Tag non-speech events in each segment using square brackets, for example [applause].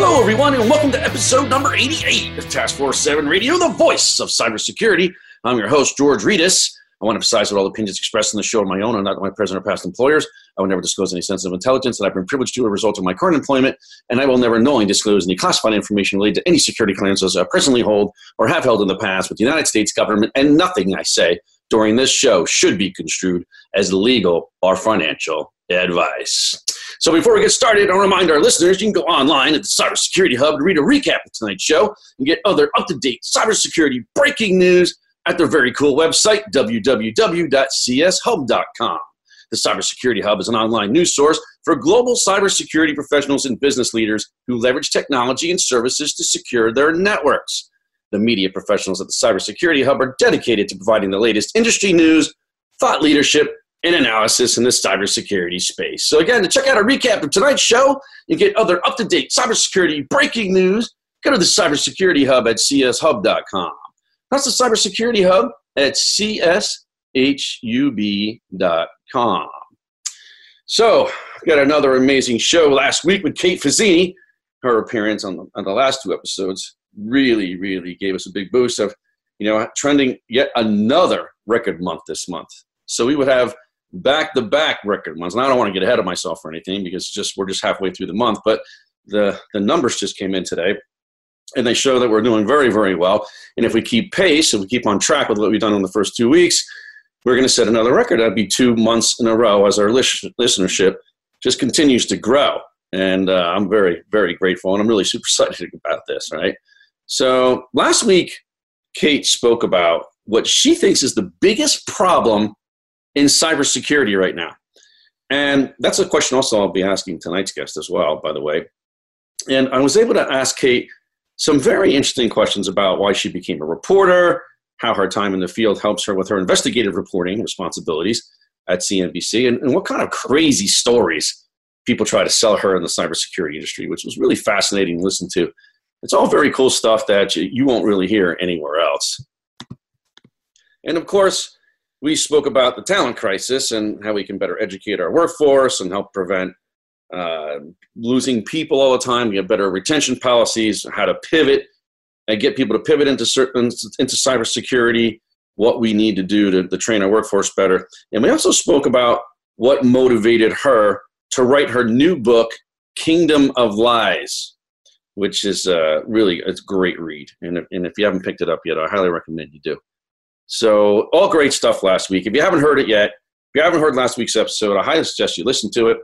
Hello, everyone, and welcome to episode number 88 of Task Force 7 Radio, the voice of cybersecurity. I'm your host, George Rettas. I want to emphasize that all the opinions expressed in the show are my own and not my present or past employers. I will never disclose any sensitive intelligence that I've been privileged to as a result of my current employment, and I will never knowingly disclose any classified information related to any security clearances I presently hold or have held in the past with the United States government, and nothing I say during this show should be construed as legal or financial advice. So before we get started, I'll remind our listeners you can go online at the Cybersecurity Hub to read a recap of tonight's show and get other up-to-date cybersecurity breaking news at their very cool website, www.cshub.com. The Cybersecurity Hub is an online news source for global cybersecurity professionals and business leaders who leverage technology and services to secure their networks. The media professionals at the Cybersecurity Hub are dedicated to providing the latest industry news, thought leadership, and analysis in the cybersecurity space. So, again, to check out a recap of tonight's show and get other up to date cybersecurity breaking news, go to the Cybersecurity Hub at cshub.com. That's the Cybersecurity Hub at cshub.com. So, we got another amazing show last week with Kate Fazzini. Her appearance on the, on the last two episodes really, really gave us a big boost of, you know, trending yet another record month this month. So we would have back to back record months. And I don't want to get ahead of myself or anything because just we're just halfway through the month, but the the numbers just came in today and they show that we're doing very, very well. And if we keep pace and we keep on track with what we've done in the first two weeks, we're going to set another record. That'd be two months in a row as our listenership just continues to grow. And uh, I'm very, very grateful, and I'm really super excited about this. Right. So last week, Kate spoke about what she thinks is the biggest problem in cybersecurity right now. And that's a question also I'll be asking tonight's guest as well, by the way. And I was able to ask Kate some very interesting questions about why she became a reporter, how her time in the field helps her with her investigative reporting responsibilities at CNBC, and, and what kind of crazy stories people try to sell her in the cybersecurity industry, which was really fascinating to listen to. It's all very cool stuff that you, you won't really hear anywhere else. And of course, we spoke about the talent crisis and how we can better educate our workforce and help prevent uh, losing people all the time, get better retention policies, how to pivot and get people to pivot into certain into cybersecurity, what we need to do to, to train our workforce better. And we also spoke about what motivated her to write her new book, Kingdom of Lies, which is uh, really a great read. And if, and if you haven't picked it up yet, I highly recommend you do. So, all great stuff last week. If you haven't heard it yet, if you haven't heard last week's episode, I highly suggest you listen to it.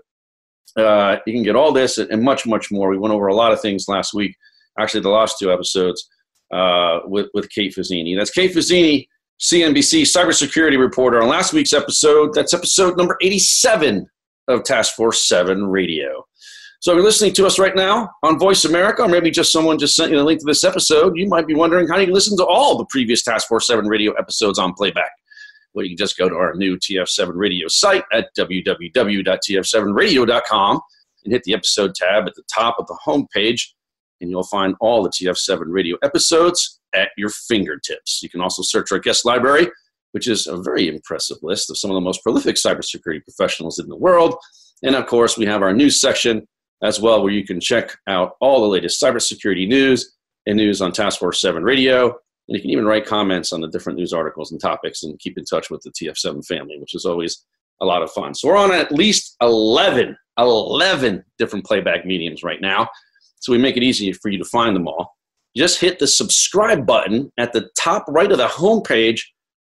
Uh, you can get all this and much, much more. We went over a lot of things last week, actually, the last two episodes uh, with, with Kate Fazzini. That's Kate Fazzini, CNBC cybersecurity reporter. On last week's episode, that's episode number 87 of Task Force 7 Radio. So if you're listening to us right now on Voice America, or maybe just someone just sent you the link to this episode, you might be wondering how you can listen to all the previous Task Force 7 radio episodes on playback. Well, you can just go to our new TF7 radio site at www.tf7radio.com and hit the episode tab at the top of the homepage, and you'll find all the TF7 radio episodes at your fingertips. You can also search our guest library, which is a very impressive list of some of the most prolific cybersecurity professionals in the world. And of course, we have our news section as well, where you can check out all the latest cybersecurity news and news on Task Force 7 Radio. And you can even write comments on the different news articles and topics and keep in touch with the TF7 family, which is always a lot of fun. So we're on at least 11, 11 different playback mediums right now. So we make it easy for you to find them all. Just hit the subscribe button at the top right of the homepage,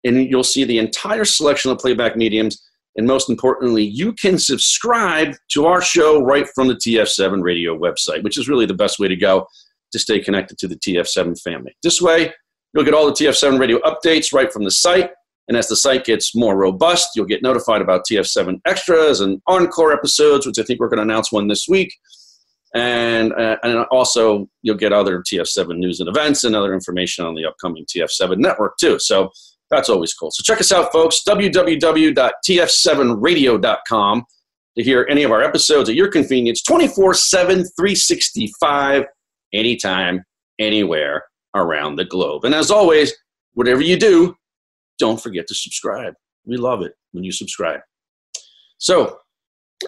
and you'll see the entire selection of playback mediums and most importantly, you can subscribe to our show right from the TF7 radio website, which is really the best way to go to stay connected to the TF7 family. This way, you'll get all the TF7 radio updates right from the site. And as the site gets more robust, you'll get notified about TF7 extras and encore episodes, which I think we're going to announce one this week. And, uh, and also, you'll get other TF7 news and events and other information on the upcoming TF7 network, too. So that's always cool. So check us out, folks, www.tf7radio.com to hear any of our episodes at your convenience 24 7, 365, anytime, anywhere around the globe. And as always, whatever you do, don't forget to subscribe. We love it when you subscribe. So,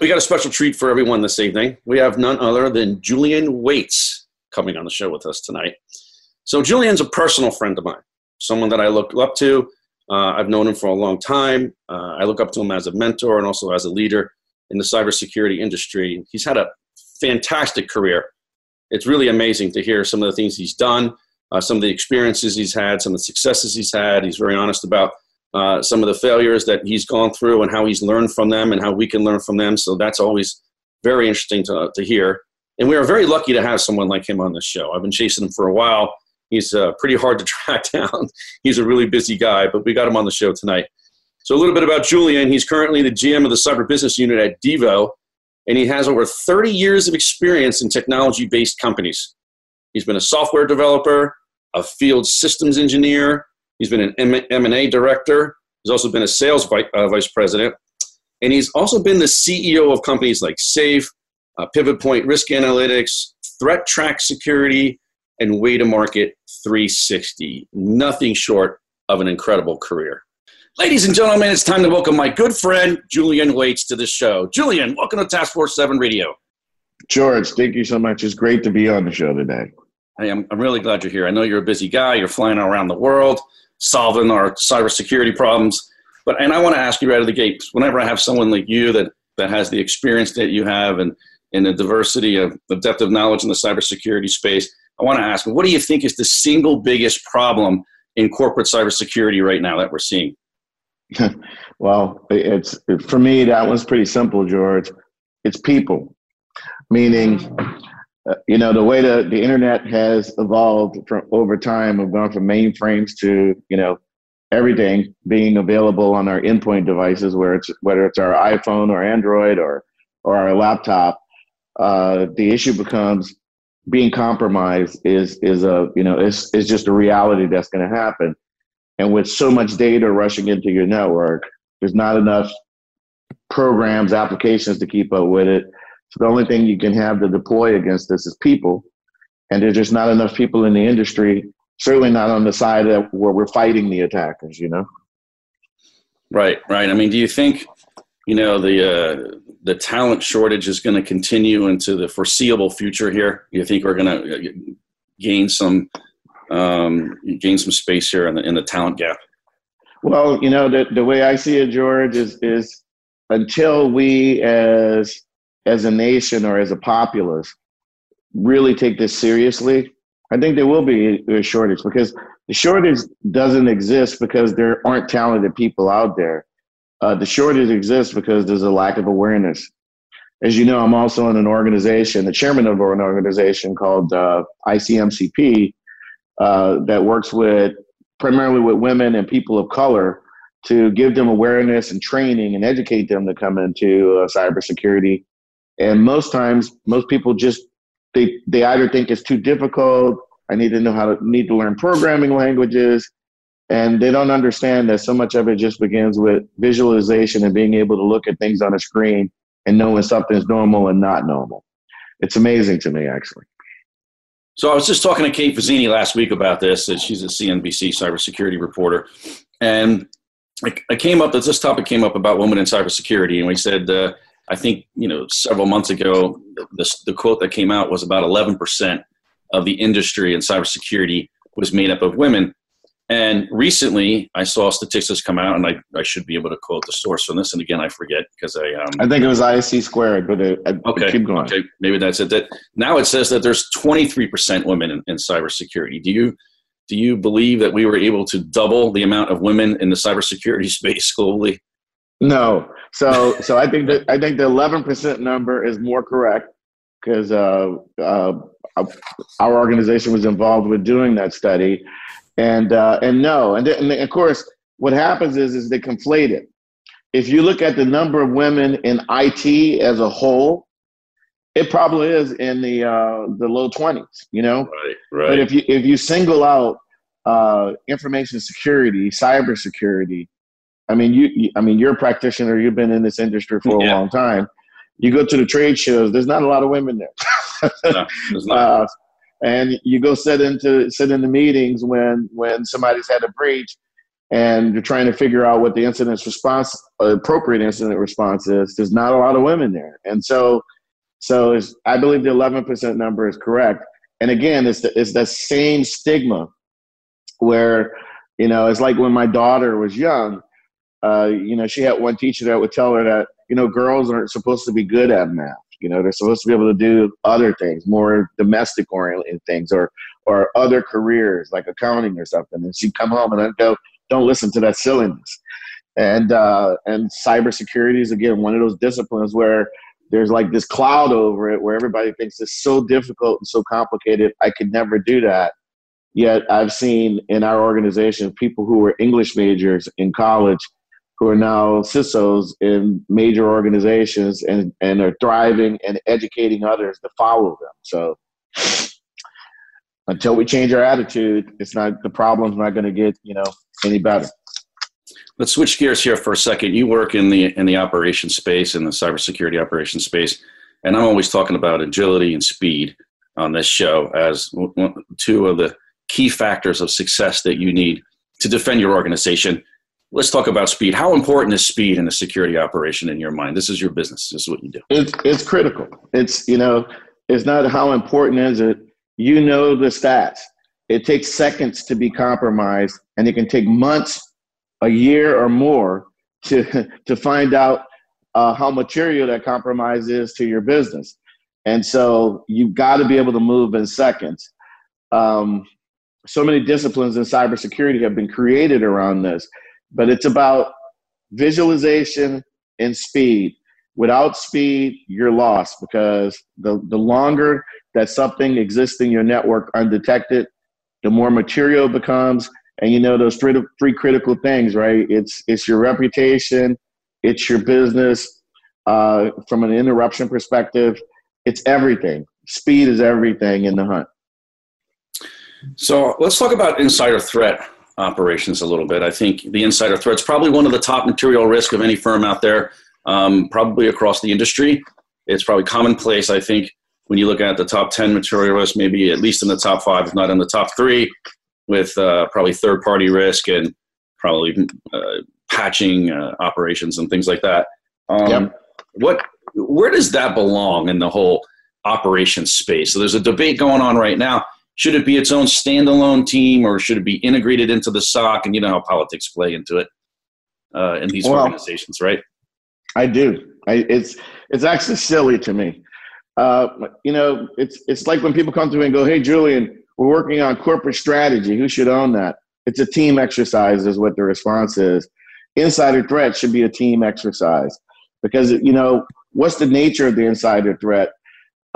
we got a special treat for everyone this evening. We have none other than Julian Waits coming on the show with us tonight. So, Julian's a personal friend of mine, someone that I look up to. Uh, I've known him for a long time. Uh, I look up to him as a mentor and also as a leader in the cybersecurity industry. He's had a fantastic career. It's really amazing to hear some of the things he's done, uh, some of the experiences he's had, some of the successes he's had. He's very honest about uh, some of the failures that he's gone through and how he's learned from them and how we can learn from them. So that's always very interesting to, to hear. And we are very lucky to have someone like him on this show. I've been chasing him for a while. He's uh, pretty hard to [laughs] track down. he's a really busy guy, but we got him on the show tonight. So a little bit about Julian. He's currently the GM of the cyber business unit at Devo, and he has over 30 years of experience in technology-based companies. He's been a software developer, a field systems engineer, He's been an M&A director. He's also been a sales uh, vice president. And he's also been the CEO of companies like Safe, uh, Pivot Point Risk Analytics, ThreatTrack Security, and Way to Market 360. Nothing short of an incredible career. Ladies and gentlemen, it's time to welcome my good friend Julian Waits to the show. Julian, welcome to Task Force 7 Radio. George, thank you so much. It's great to be on the show today. Hey, I'm, I'm really glad you're here. I know you're a busy guy. You're flying around the world solving our cybersecurity problems. But and I want to ask you right out of the gate, whenever I have someone like you that that has the experience that you have and in the diversity of the depth of knowledge in the cybersecurity space, I want to ask, what do you think is the single biggest problem in corporate cybersecurity right now that we're seeing? [laughs] well, it's for me that one's pretty simple, George. It's people, meaning uh, you know the way the, the internet has evolved from over time we've gone from mainframes to you know everything being available on our endpoint devices where it's whether it's our iphone or android or or our laptop uh, the issue becomes being compromised is is a you know is is just a reality that's going to happen and with so much data rushing into your network there's not enough programs applications to keep up with it so the only thing you can have to deploy against this is people. And there's just not enough people in the industry, certainly not on the side where we're fighting the attackers, you know? Right, right. I mean, do you think, you know, the, uh, the talent shortage is going to continue into the foreseeable future here? You think we're going to uh, gain some, um, gain some space here in the, in the talent gap? Well, you know, the, the way I see it, George, is, is until we as as a nation or as a populace really take this seriously, I think there will be a shortage because the shortage doesn't exist because there aren't talented people out there. Uh, the shortage exists because there's a lack of awareness. As you know, I'm also in an organization, the chairman of an organization called uh, ICMCP uh, that works with primarily with women and people of color to give them awareness and training and educate them to come into uh, cybersecurity and most times, most people just they they either think it's too difficult. I need to know how to need to learn programming languages, and they don't understand that so much of it just begins with visualization and being able to look at things on a screen and know when something's normal and not normal. It's amazing to me, actually. So I was just talking to Kate Fazzini last week about this. She's a CNBC cybersecurity reporter, and I came up. That this topic came up about women in cybersecurity, and we said uh, I think you know several months ago, the, the quote that came out was about 11% of the industry in cybersecurity was made up of women. And recently, I saw statistics come out, and I, I should be able to quote the source from this. And again, I forget because I um, I think it was IC squared, but it, okay, keep going. Okay, maybe that's it. That now it says that there's 23 percent women in, in cybersecurity. Do you do you believe that we were able to double the amount of women in the cybersecurity [laughs] space globally? No. So so I think that I think the eleven percent number is more correct because uh, uh, our organization was involved with doing that study, and uh, and no, and, and of course what happens is is they conflate it. If you look at the number of women in IT as a whole, it probably is in the uh, the low twenties. You know, right, right. But if you if you single out uh, information security, cybersecurity, I mean, you, you, I mean, you're a practitioner. You've been in this industry for a yeah. long time. You go to the trade shows. There's not a lot of women there. no, [laughs] uh, and you go sit into sit in the meetings when when somebody's had a breach, and you're trying to figure out what the incident response, appropriate incident response is. There's not a lot of women there, and so so I believe the 11% number is correct. And again, it's the, it's the same stigma where you know it's like when my daughter was young uh, you know, she had one teacher that would tell her that, you know, girls aren't supposed to be good at math. You know, they're supposed to be able to do other things, more domestic oriented things or or other careers like accounting or something. And she'd come home and I'd go, don't listen to that silliness. And uh, and cybersecurity is again one of those disciplines where there's like this cloud over it where everybody thinks it's so difficult and so complicated. I could never do that. Yet I've seen in our organization people who were English majors in college who are now CISOs in major organizations and, and are thriving and educating others to follow them. So until we change our attitude, it's not the problem's not going to get you know any better. Let's switch gears here for a second. You work in the in the operation space in the cybersecurity operation space, and I'm always talking about agility and speed on this show as two of the key factors of success that you need to defend your organization let's talk about speed. How important is speed in a security operation in your mind? This is your business. This is what you do. It's it's critical. It's you know, it's not how important is it. You know the stats. It takes seconds to be compromised, and it can take months, a year, or more to to find out uh, how material that compromise is to your business. And so you've got to be able to move in seconds. Um, so many disciplines in cybersecurity have been created around this but it's about visualization and speed. Without speed, you're lost because the, the longer that something exists in your network undetected, the more material it becomes. And you know those three, three critical things, right? It's it's your reputation, it's your business. Uh, from an interruption perspective, it's everything. Speed is everything in the hunt. So let's talk about insider threat operations a little bit. I think the insider threat is probably one of the top material risk of any firm out there, um, probably across the industry. It's probably commonplace, I think, when you look at the top 10 material risk, maybe at least in the top five, if not in the top three, with uh, probably third party risk and probably uh, patching uh, operations and things like that. Um, yep. What, where does that belong in the whole operations space? So there's a debate going on right now should it be its own standalone team or should it be integrated into the SOC? And you know how politics play into it uh, in these well, organizations, right? I do. I, it's it's actually silly to me. Uh, you know, it's it's like when people come to me and go, "Hey, Julian, we're working on corporate strategy. Who should own that?" It's a team exercise, is what the response is. Insider threat should be a team exercise because you know what's the nature of the insider threat?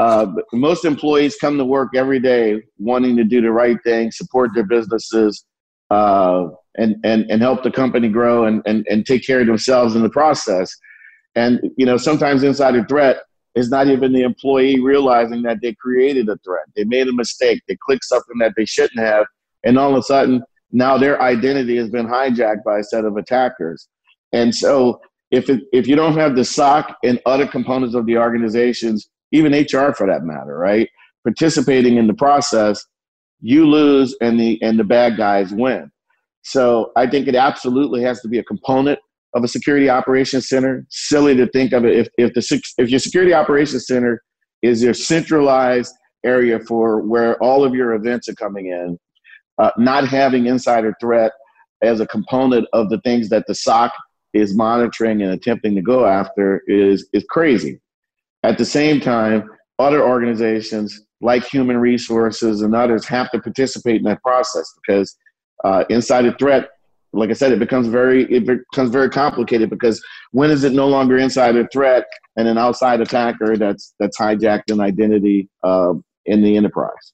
Uh, most employees come to work every day wanting to do the right thing, support their businesses, uh, and, and, and help the company grow and, and, and take care of themselves in the process. And, you know, sometimes insider threat is not even the employee realizing that they created a threat. They made a mistake. They clicked something that they shouldn't have. And all of a sudden, now their identity has been hijacked by a set of attackers. And so if, it, if you don't have the SOC and other components of the organizations even HR for that matter, right? Participating in the process, you lose and the and the bad guys win. So I think it absolutely has to be a component of a security operations center. Silly to think of it if if the if your security operations center is your centralized area for where all of your events are coming in, uh, not having insider threat as a component of the things that the SOC is monitoring and attempting to go after is is crazy. At the same time, other organizations like human resources and others have to participate in that process because uh, insider threat, like I said, it becomes very it becomes very complicated because when is it no longer insider threat and an outside attacker that's that's hijacked an identity uh, in the enterprise?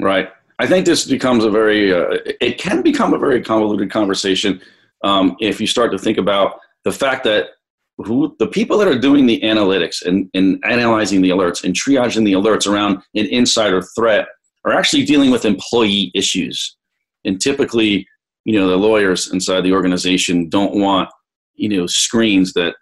Right. I think this becomes a very uh, it can become a very convoluted conversation um, if you start to think about the fact that who the people that are doing the analytics and, and analyzing the alerts and triaging the alerts around an insider threat are actually dealing with employee issues. And typically, you know, the lawyers inside the organization don't want, you know, screens that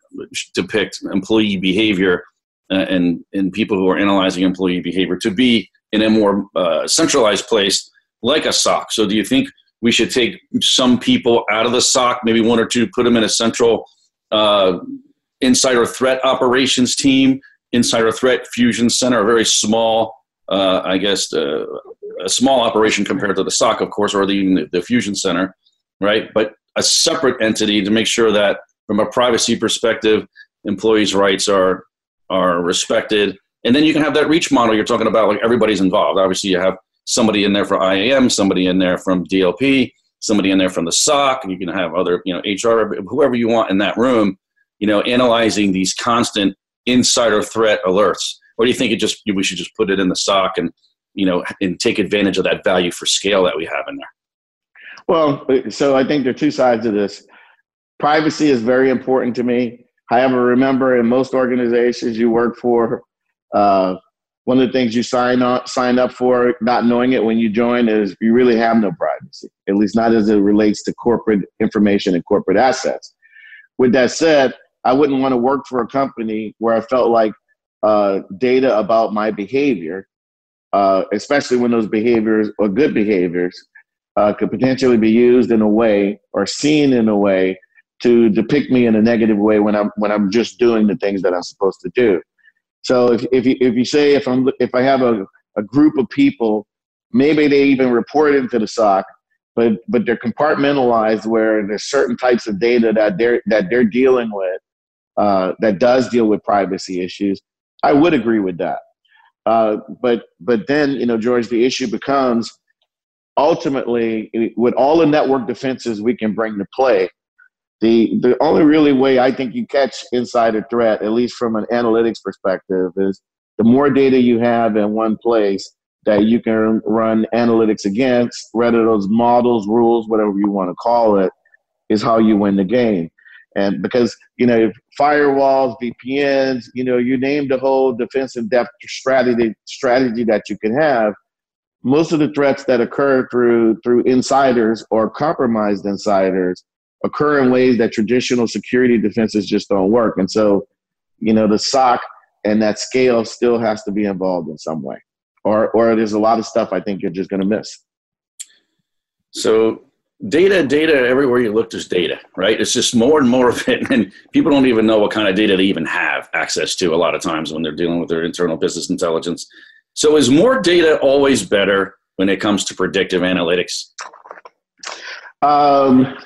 depict employee behavior uh, and, and people who are analyzing employee behavior to be in a more uh, centralized place like a SOC. So do you think we should take some people out of the SOC, maybe one or two, put them in a central uh, insider threat operations team, insider threat fusion center, a very small, uh, I guess, uh, a small operation compared to the SOC, of course, or the, the fusion center, right? But a separate entity to make sure that from a privacy perspective, employees' rights are are respected. And then you can have that reach model you're talking about, like everybody's involved. Obviously, you have somebody in there for IAM, somebody in there from DLP, somebody in there from the SOC. You can have other, you know, HR, whoever you want in that room, you know, analyzing these constant insider threat alerts. Or do you think it just we should just put it in the SOC and you know and take advantage of that value for scale that we have in there? Well, so I think there are two sides of this. Privacy is very important to me. However, remember in most organizations you work for, uh, one of the things you sign up sign up for, not knowing it when you join, is you really have no privacy. At least not as it relates to corporate information and corporate assets. With that said, I wouldn't want to work for a company where I felt like uh, data about my behavior, uh, especially when those behaviors or good behaviors, uh, could potentially be used in a way or seen in a way to depict me in a negative way when I'm when I'm just doing the things that I'm supposed to do. So if, if, you, if you say if I'm if I have a, a group of people, maybe they even report into the SOC, but but they're compartmentalized where there's certain types of data that they're that they're dealing with uh, that does deal with privacy issues. I would agree with that. Uh, but but then you know George, the issue becomes ultimately with all the network defenses we can bring to play the the only really way I think you catch insider threat, at least from an analytics perspective, is the more data you have in one place that you can run analytics against, whether those models, rules, whatever you want to call it, is how you win the game. And because you know firewalls, VPNs, you know you name the whole defensive depth strategy strategy that you can have. Most of the threats that occur through through insiders or compromised insiders occur in ways that traditional security defenses just don't work. And so, you know, the SOC and that scale still has to be involved in some way. Or, or there's a lot of stuff I think you're just going to miss. So, data, data, everywhere you look, there's data, right? It's just more and more of it. [laughs] And people don't even know what kind of data they even have access to a lot of times when they're dealing with their internal business intelligence. So, is more data always better when it comes to predictive analytics? Um,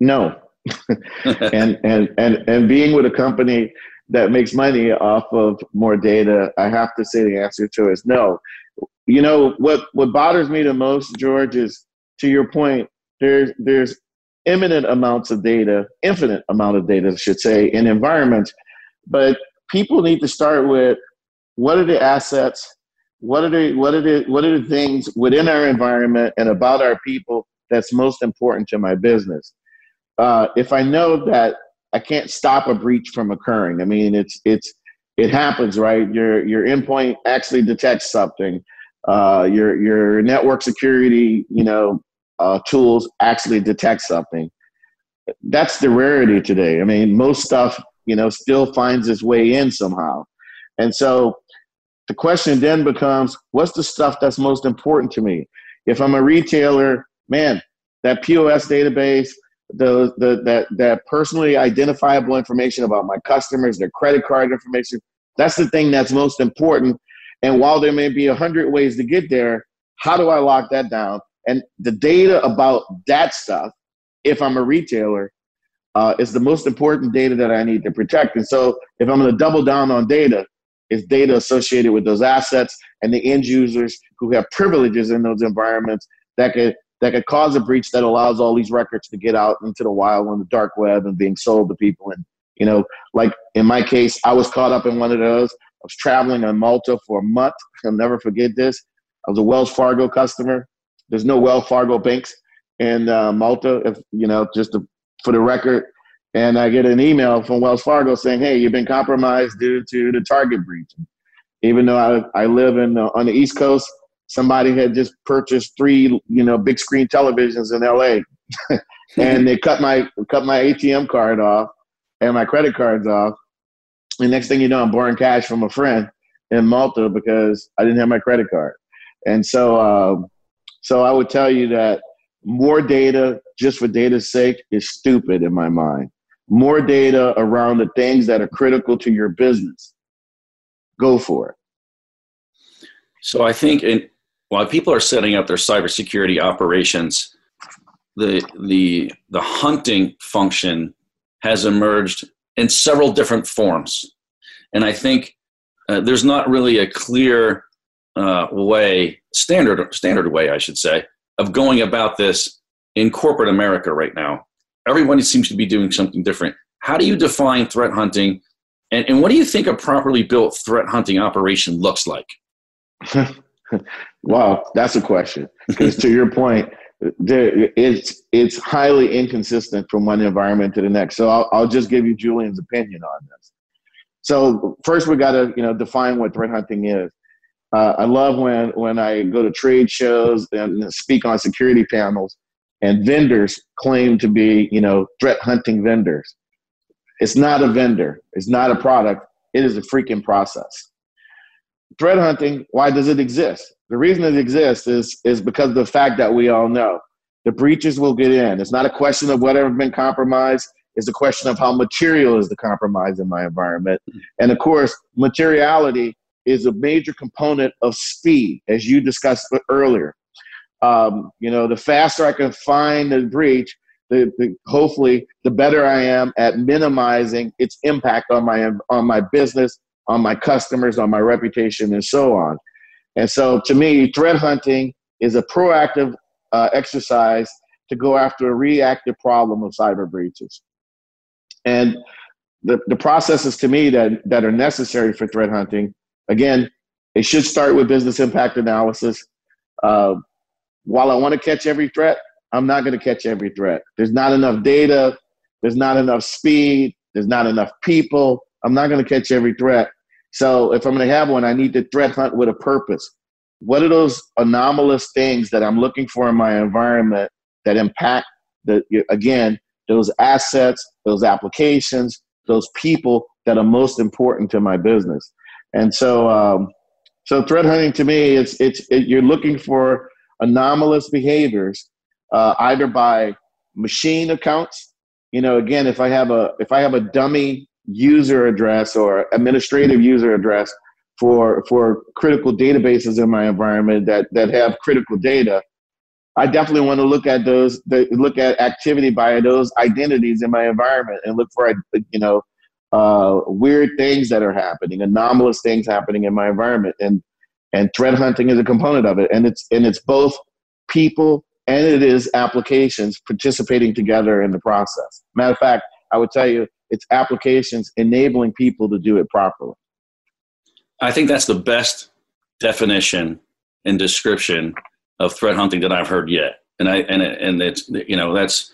no. [laughs] and, and, and, and being with a company that makes money off of more data, I have to say the answer to is no. You know, what, what bothers me the most, George, is to your point, there's, there's imminent amounts of data, infinite amount of data, I should say, in environments. But people need to start with what are the assets, what are the what are the what are the things within our environment and about our people that's most important to my business uh, if I know that I can't stop a breach from occurring, I mean, it's it's it happens, right? Your your endpoint actually detects something. Uh, your your network security, you know, uh, tools actually detect something. That's the rarity today. I mean, most stuff, you know, still finds its way in somehow, and so the question then becomes, what's the stuff that's most important to me? If I'm a retailer, man, that POS database, the, the that that personally identifiable information about my customers, their credit card information. That's the thing that's most important. And while there may be a hundred ways to get there, how do I lock that down? And the data about that stuff, if I'm a retailer, uh, is the most important data that I need to protect. And so, if I'm going to double down on data, it's data associated with those assets and the end users who have privileges in those environments that could that could cause a breach that allows all these records to get out into the wild on the dark web and being sold to people. And, you know, like in my case, I was caught up in one of those. I was traveling on Malta for a month. I'll never forget this. I was a Wells Fargo customer. There's no Wells Fargo banks in uh, Malta, if you know, just to, for the record. and I get an email from Wells Fargo saying, "Hey, you've been compromised due to the Target breach." Even though I, I live in uh, on the East Coast, somebody had just purchased three, you know, big screen televisions in LA, [laughs] and they cut my cut my ATM card off and my credit cards off. And next thing you know, I'm borrowing cash from a friend in Malta because I didn't have my credit card. And so, um, so I would tell you that more data just for data's sake is stupid in my mind. More data around the things that are critical to your business. Go for it. So I think in, while people are setting up their cybersecurity operations, the the the hunting function has emerged in several different forms, and I think uh, there's not really a clear uh, way, standard standard way, I should say, of going about this in corporate America right now. Everyone seems to be doing something different. How do you define threat hunting, and, and what do you think a properly built threat hunting operation looks like? [laughs] wow, that's a question. Because to your point, there, it's it's highly inconsistent from one environment to the next. So I'll, I'll just give you Julian's opinion on this. So first, we got to you know define what threat hunting is. Uh, I love when when I go to trade shows and speak on security panels, and vendors claim to be you know threat hunting vendors. It's not a vendor. It's not a product. It is a freaking process. Threat hunting. Why does it exist? The reason it exists is is because of the fact that we all know the breaches will get in. It's not a question of whatever been compromised. It's a question of how material is the compromise in my environment. And of course, materiality is a major component of speed, as you discussed earlier. Um, you know, the faster I can find the breach, the, the, hopefully the better I am at minimizing its impact on my on my business, on my customers, on my reputation, and so on. And so, to me, threat hunting is a proactive uh, exercise to go after a reactive problem of cyber breaches. And the, the processes to me that, that are necessary for threat hunting, again, it should start with business impact analysis. Uh, while I want to catch every threat, I'm not going to catch every threat. There's not enough data, there's not enough speed, there's not enough people. I'm not going to catch every threat. So if I'm going to have one, I need to threat hunt with a purpose. What are those anomalous things that I'm looking for in my environment that impact the again those assets, those applications, those people that are most important to my business? And so, um, so threat hunting to me, it's it's it, you're looking for anomalous behaviors, uh, either by machine accounts. You know, again, if I have a if I have a dummy user address or administrative user address for for critical databases in my environment that that have critical data i definitely want to look at those look at activity by those identities in my environment and look for you know uh, weird things that are happening anomalous things happening in my environment and and threat hunting is a component of it and it's and it's both people and it is applications participating together in the process matter of fact i would tell you it's applications enabling people to do it properly. I think that's the best definition and description of threat hunting that I've heard yet. And I and and it's you know that's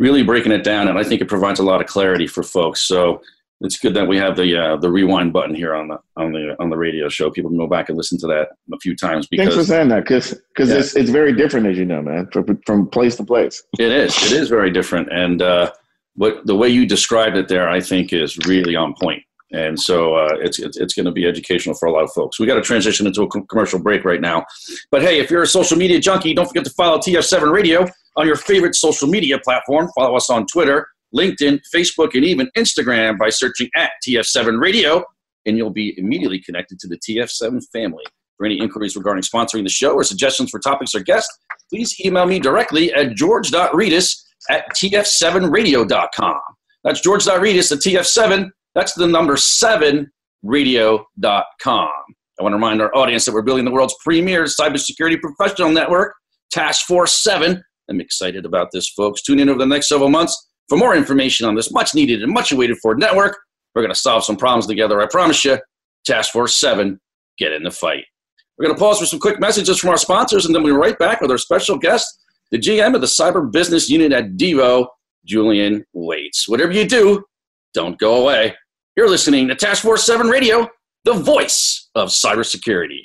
really breaking it down, and I think it provides a lot of clarity for folks. So it's good that we have the uh, the rewind button here on the on the on the radio show. People can go back and listen to that a few times. Because, Thanks for saying that, because because yeah. it's it's very different, as you know, man, from, from place to place. It is. It is very different, and uh, but the way you described it there, I think, is really on point. And so uh, it's, it's, it's going to be educational for a lot of folks. We got to transition into a commercial break right now. But hey, if you're a social media junkie, don't forget to follow TF7 Radio on your favorite social media platform. Follow us on Twitter, LinkedIn, Facebook, and even Instagram by searching at TF7 Radio, and you'll be immediately connected to the TF7 family. For any inquiries regarding sponsoring the show or suggestions for topics or guests, please email me directly at george.rettas at tf7radio.com. That's George Rettas at TF7. That's the number seven radio.com. I want to remind our audience that we're building the world's premier cybersecurity professional network, Task Force 7. I'm excited about this, folks. Tune in over the next several months for more information on this much needed and much awaited for network. We're going to solve some problems together, I promise you. Task Force 7, get in the fight. We're going to pause for some quick messages from our sponsors, and then we'll be right back with our special guest, the GM of the Cyber Business Unit at Devo, Julian Waits. Whatever you do, don't go away. You're listening to Task Force 7 Radio, the voice of cybersecurity.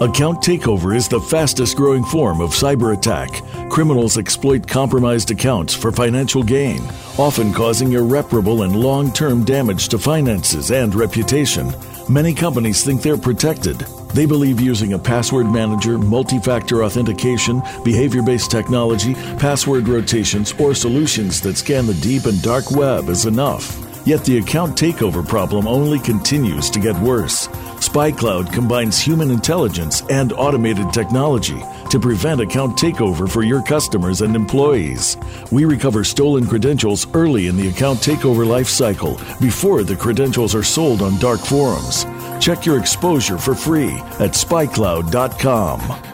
Account takeover is the fastest growing form of cyber attack. Criminals exploit compromised accounts for financial gain, often causing irreparable and long term damage to finances and reputation. Many companies think they're protected. They believe using a password manager, multi factor authentication, behavior based technology, password rotations, or solutions that scan the deep and dark web is enough. Yet the account takeover problem only continues to get worse. SpyCloud combines human intelligence and automated technology to prevent account takeover for your customers and employees. We recover stolen credentials early in the account takeover life cycle before the credentials are sold on dark forums. Check your exposure for free at spycloud.com.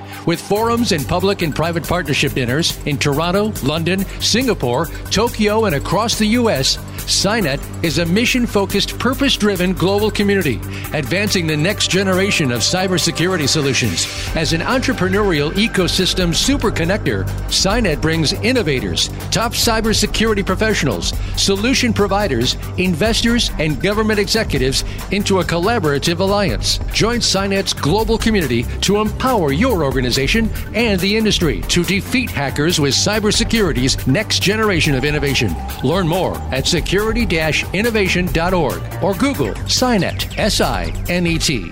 With forums and public and private partnership dinners in Toronto, London, Singapore, Tokyo, and across the U.S., SINET is a mission focused, purpose driven global community, advancing the next generation of cybersecurity solutions. As an entrepreneurial ecosystem super connector, SINET brings innovators, top cybersecurity professionals, solution providers, investors, and government executives into a collaborative alliance. Join SINET's global community to empower your organization organization and the industry to defeat hackers with cybersecurity's next generation of innovation. Learn more at security innovation.org or Google SINET, S I N E T.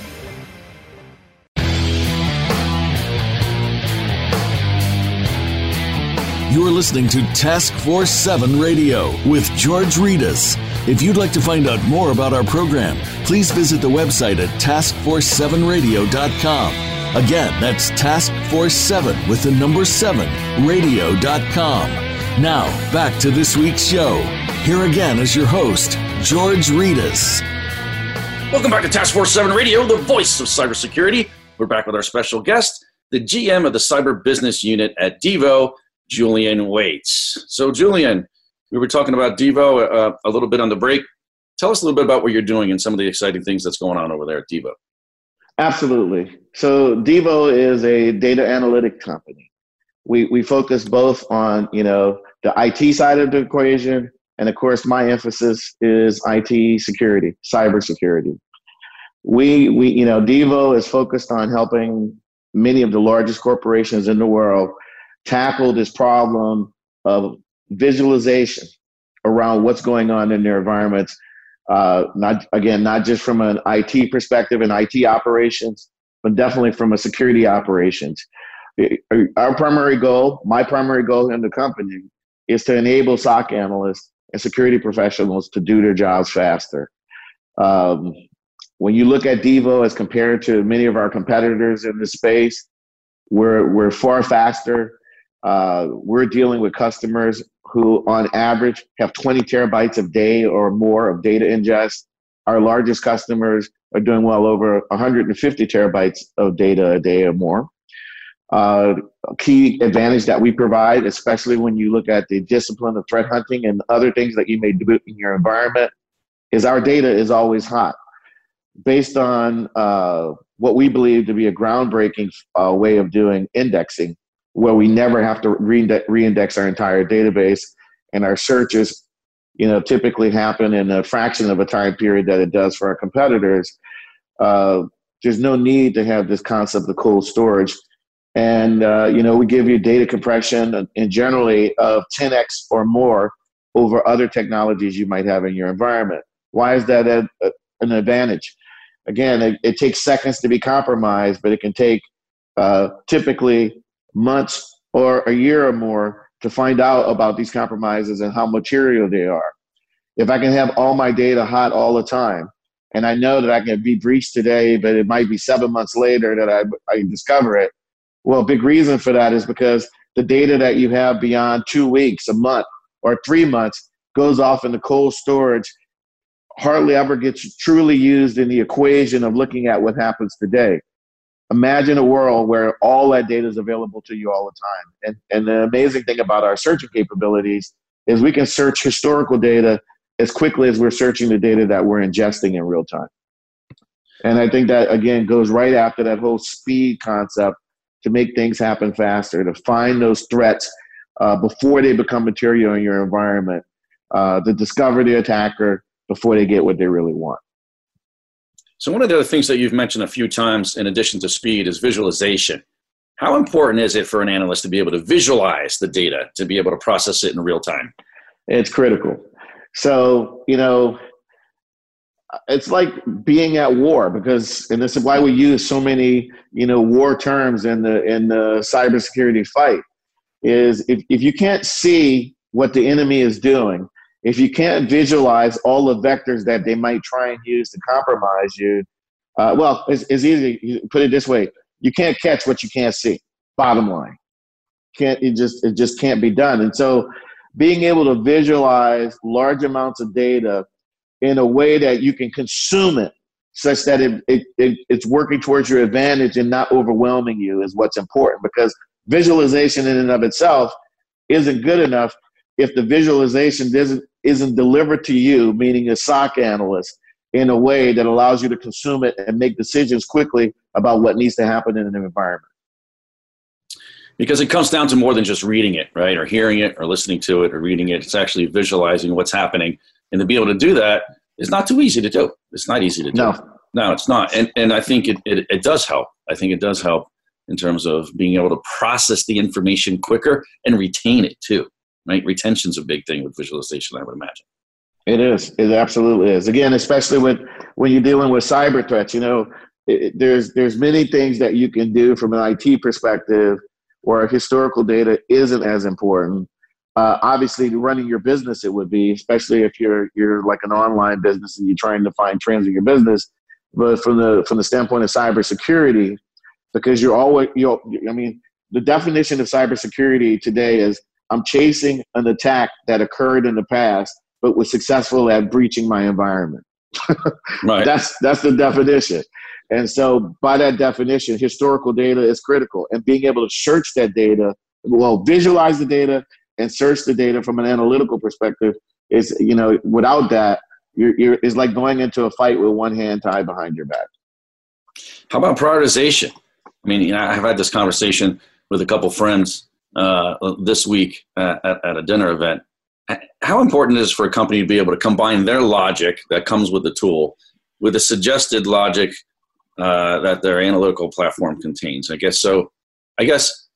You're listening to Task Force 7 Radio with George Rettas. If you'd like to find out more about our program, please visit the website at taskforce7radio.com. Again, that's Task Force 7 with the number 7 radio.com. Now, back to this week's show. Here again is your host, George Rettas. Welcome back to Task Force 7 Radio, the voice of cybersecurity. We're back with our special guest, the GM of the Cyber Business Unit at Devo, Julian Waits. So, Julian, we were talking about Devo uh, a little bit on the break. Tell us a little bit about what you're doing and some of the exciting things that's going on over there at Devo. Absolutely. So, Devo is a data analytic company. We, we focus both on, you know, the IT side of the equation, and of course, my emphasis is IT security, cyber security. We, we, you know, Devo is focused on helping many of the largest corporations in the world tackle this problem of visualization around what's going on in their environments. Uh, not again, not just from an IT perspective and IT operations, but definitely from a security operations. Our primary goal, my primary goal in the company, is to enable SOC analysts and security professionals to do their jobs faster. Um, when you look at Devo as compared to many of our competitors in this space, we're, we're far faster uh, we're dealing with customers who, on average, have 20 terabytes of day or more of data ingest. Our largest customers are doing well over 150 terabytes of data a day or more. Uh, key advantage that we provide, especially when you look at the discipline of threat hunting and other things that you may do in your environment, is our data is always hot. Based on uh, what we believe to be a groundbreaking uh, way of doing indexing, where we never have to reindex our entire database and our searches you know typically happen in a fraction of a time period that it does for our competitors uh, there's no need to have this concept of cold storage. And uh, you know we give you data compression and generally of 10x or more over other technologies you might have in your environment. Why is that a, a, an advantage? Again, it, it takes seconds to be compromised, but it can take uh, typically months or a year or more to find out about these compromises and how material they are. If I can have all my data hot all the time, and I know that I can be breached today, but it might be seven months later that I, I discover it. Well, big reason for that is because the data that you have beyond two weeks, a month, or three months goes off into cold storage, hardly ever gets truly used in the equation of looking at what happens today. Imagine a world where all that data is available to you all the time. And, and the amazing thing about our searching capabilities is we can search historical data as quickly as we're searching the data that we're ingesting in real time. And I think that, again, goes right after that whole speed concept to make things happen faster, to find those threats uh, before they become material in your environment, uh, to discover the attacker before they get what they really want. So, one of the other things that you've mentioned a few times, in addition to speed, is visualization. How important is it for an analyst to be able to visualize the data, to be able to process it in real time? It's critical. So, you know, it's like being at war because, and this is why we use so many, you know, war terms in the in the cybersecurity fight. Is if, if you can't see what the enemy is doing, if you can't visualize all the vectors that they might try and use to compromise you, uh, well, it's, it's easy. Put it this way: you can't catch what you can't see. Bottom line, can't it just it just can't be done. And so, being able to visualize large amounts of data in a way that you can consume it such that it, it, it, it's working towards your advantage and not overwhelming you is what's important because visualization in and of itself isn't good enough if the visualization isn't, isn't delivered to you, meaning a SOC analyst, in a way that allows you to consume it and make decisions quickly about what needs to happen in an environment because it comes down to more than just reading it, right? Or hearing it or listening to it or reading it. It's actually visualizing what's happening. And to be able to do that is not too easy to do. It's not easy to do. No, no it's not. And, and I think it, it, it does help. I think it does help in terms of being able to process the information quicker and retain it too, right? Retention's a big thing with visualization, I would imagine. It is. It absolutely is. Again, especially when when you're dealing with cyber threats, you know, it, there's there's many things that you can do from an IT perspective where historical data isn't as important. Uh, obviously, running your business, it would be, especially if you're you're like an online business and you're trying to find trends in your business. But from the from the standpoint of cybersecurity, because you're always you I mean, the definition of cybersecurity today is I'm chasing an attack that occurred in the past, but was successful at breaching my environment. [laughs] right. That's that's the definition. And so, by that definition, historical data is critical. And being able to search that data, well, visualize the data and search the data from an analytical perspective is, you know, without that, you're, you're, it's like going into a fight with one hand tied behind your back. How about prioritization? I mean, you know, I've had this conversation with a couple friends uh, this week at, at a dinner event. How important is for a company to be able to combine their logic that comes with the tool with the suggested logic uh, that their analytical platform contains. I guess so. I guess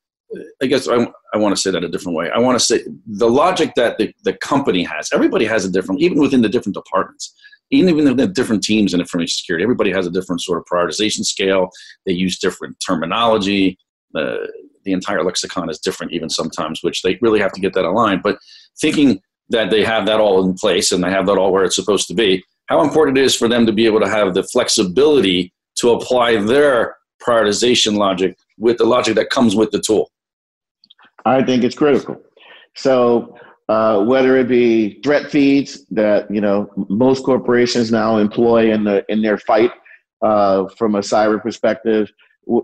I guess I, I want to say that a different way. I want to say the logic that the, the company has. Everybody has a different, even within the different departments, even within the different teams in information security. Everybody has a different sort of prioritization scale. They use different terminology. Uh, the entire lexicon is different, even sometimes, which they really have to get that aligned. But thinking that they have that all in place and they have that all where it's supposed to be, how important it is for them to be able to have the flexibility to apply their prioritization logic with the logic that comes with the tool? I think it's critical. So uh, whether it be threat feeds that you know most corporations now employ in the in their fight uh, from a cyber perspective,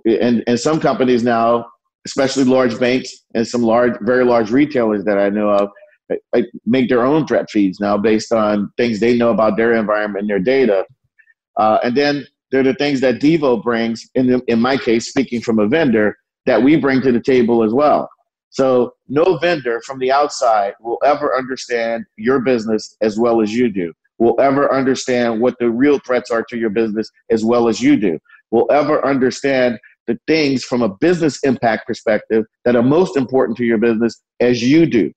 and and some companies now, especially large banks and some large, very large retailers that I know of, make their own threat feeds now based on things they know about their environment and their data. Uh, and then they're the things that Devo brings, in, the, in my case, speaking from a vendor, that we bring to the table as well. So no vendor from the outside will ever understand your business as well as you do, will ever understand what the real threats are to your business as well as you do, will ever understand the things from a business impact perspective that are most important to your business as you do.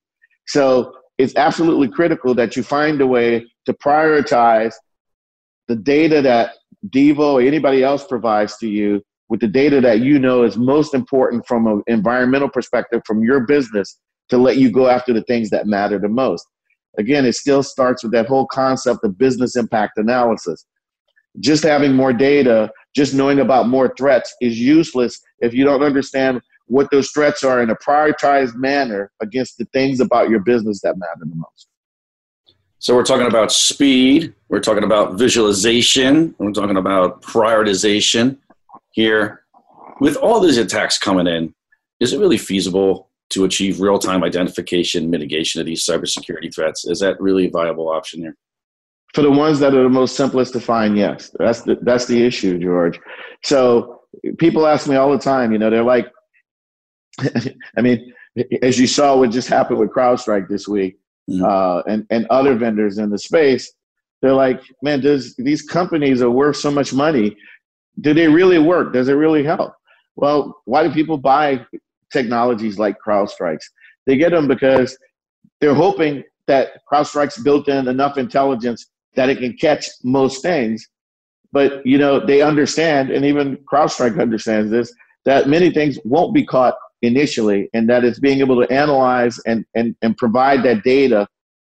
So it's absolutely critical that you find a way to prioritize the data that Devo or anybody else provides to you with the data that you know is most important from an environmental perspective from your business to let you go after the things that matter the most. Again, it still starts with that whole concept of business impact analysis. Just having more data, just knowing about more threats is useless if you don't understand what those threats are in a prioritized manner against the things about your business that matter the most. So we're talking about speed, we're talking about visualization, we're talking about prioritization here. With all these attacks coming in, is it really feasible to achieve real-time identification, mitigation of these cybersecurity threats? Is that really a viable option here? For the ones that are the most simplest to find, yes. That's the that's the issue, George. So people ask me all the time, you know, they're like, [laughs] I mean, as you saw what just happened with CrowdStrike this week, mm-hmm. uh, and and other vendors in the space, they're like, man, does these companies are worth so much money? Do they really work? Does it really help? Well, why do people buy technologies like CrowdStrikes? They get them because they're hoping that CrowdStrike's built in enough intelligence that it can catch most things. But you know, they understand, and even CrowdStrike understands this, that many things won't be caught initially, and that it's being able to analyze and, and, and provide that data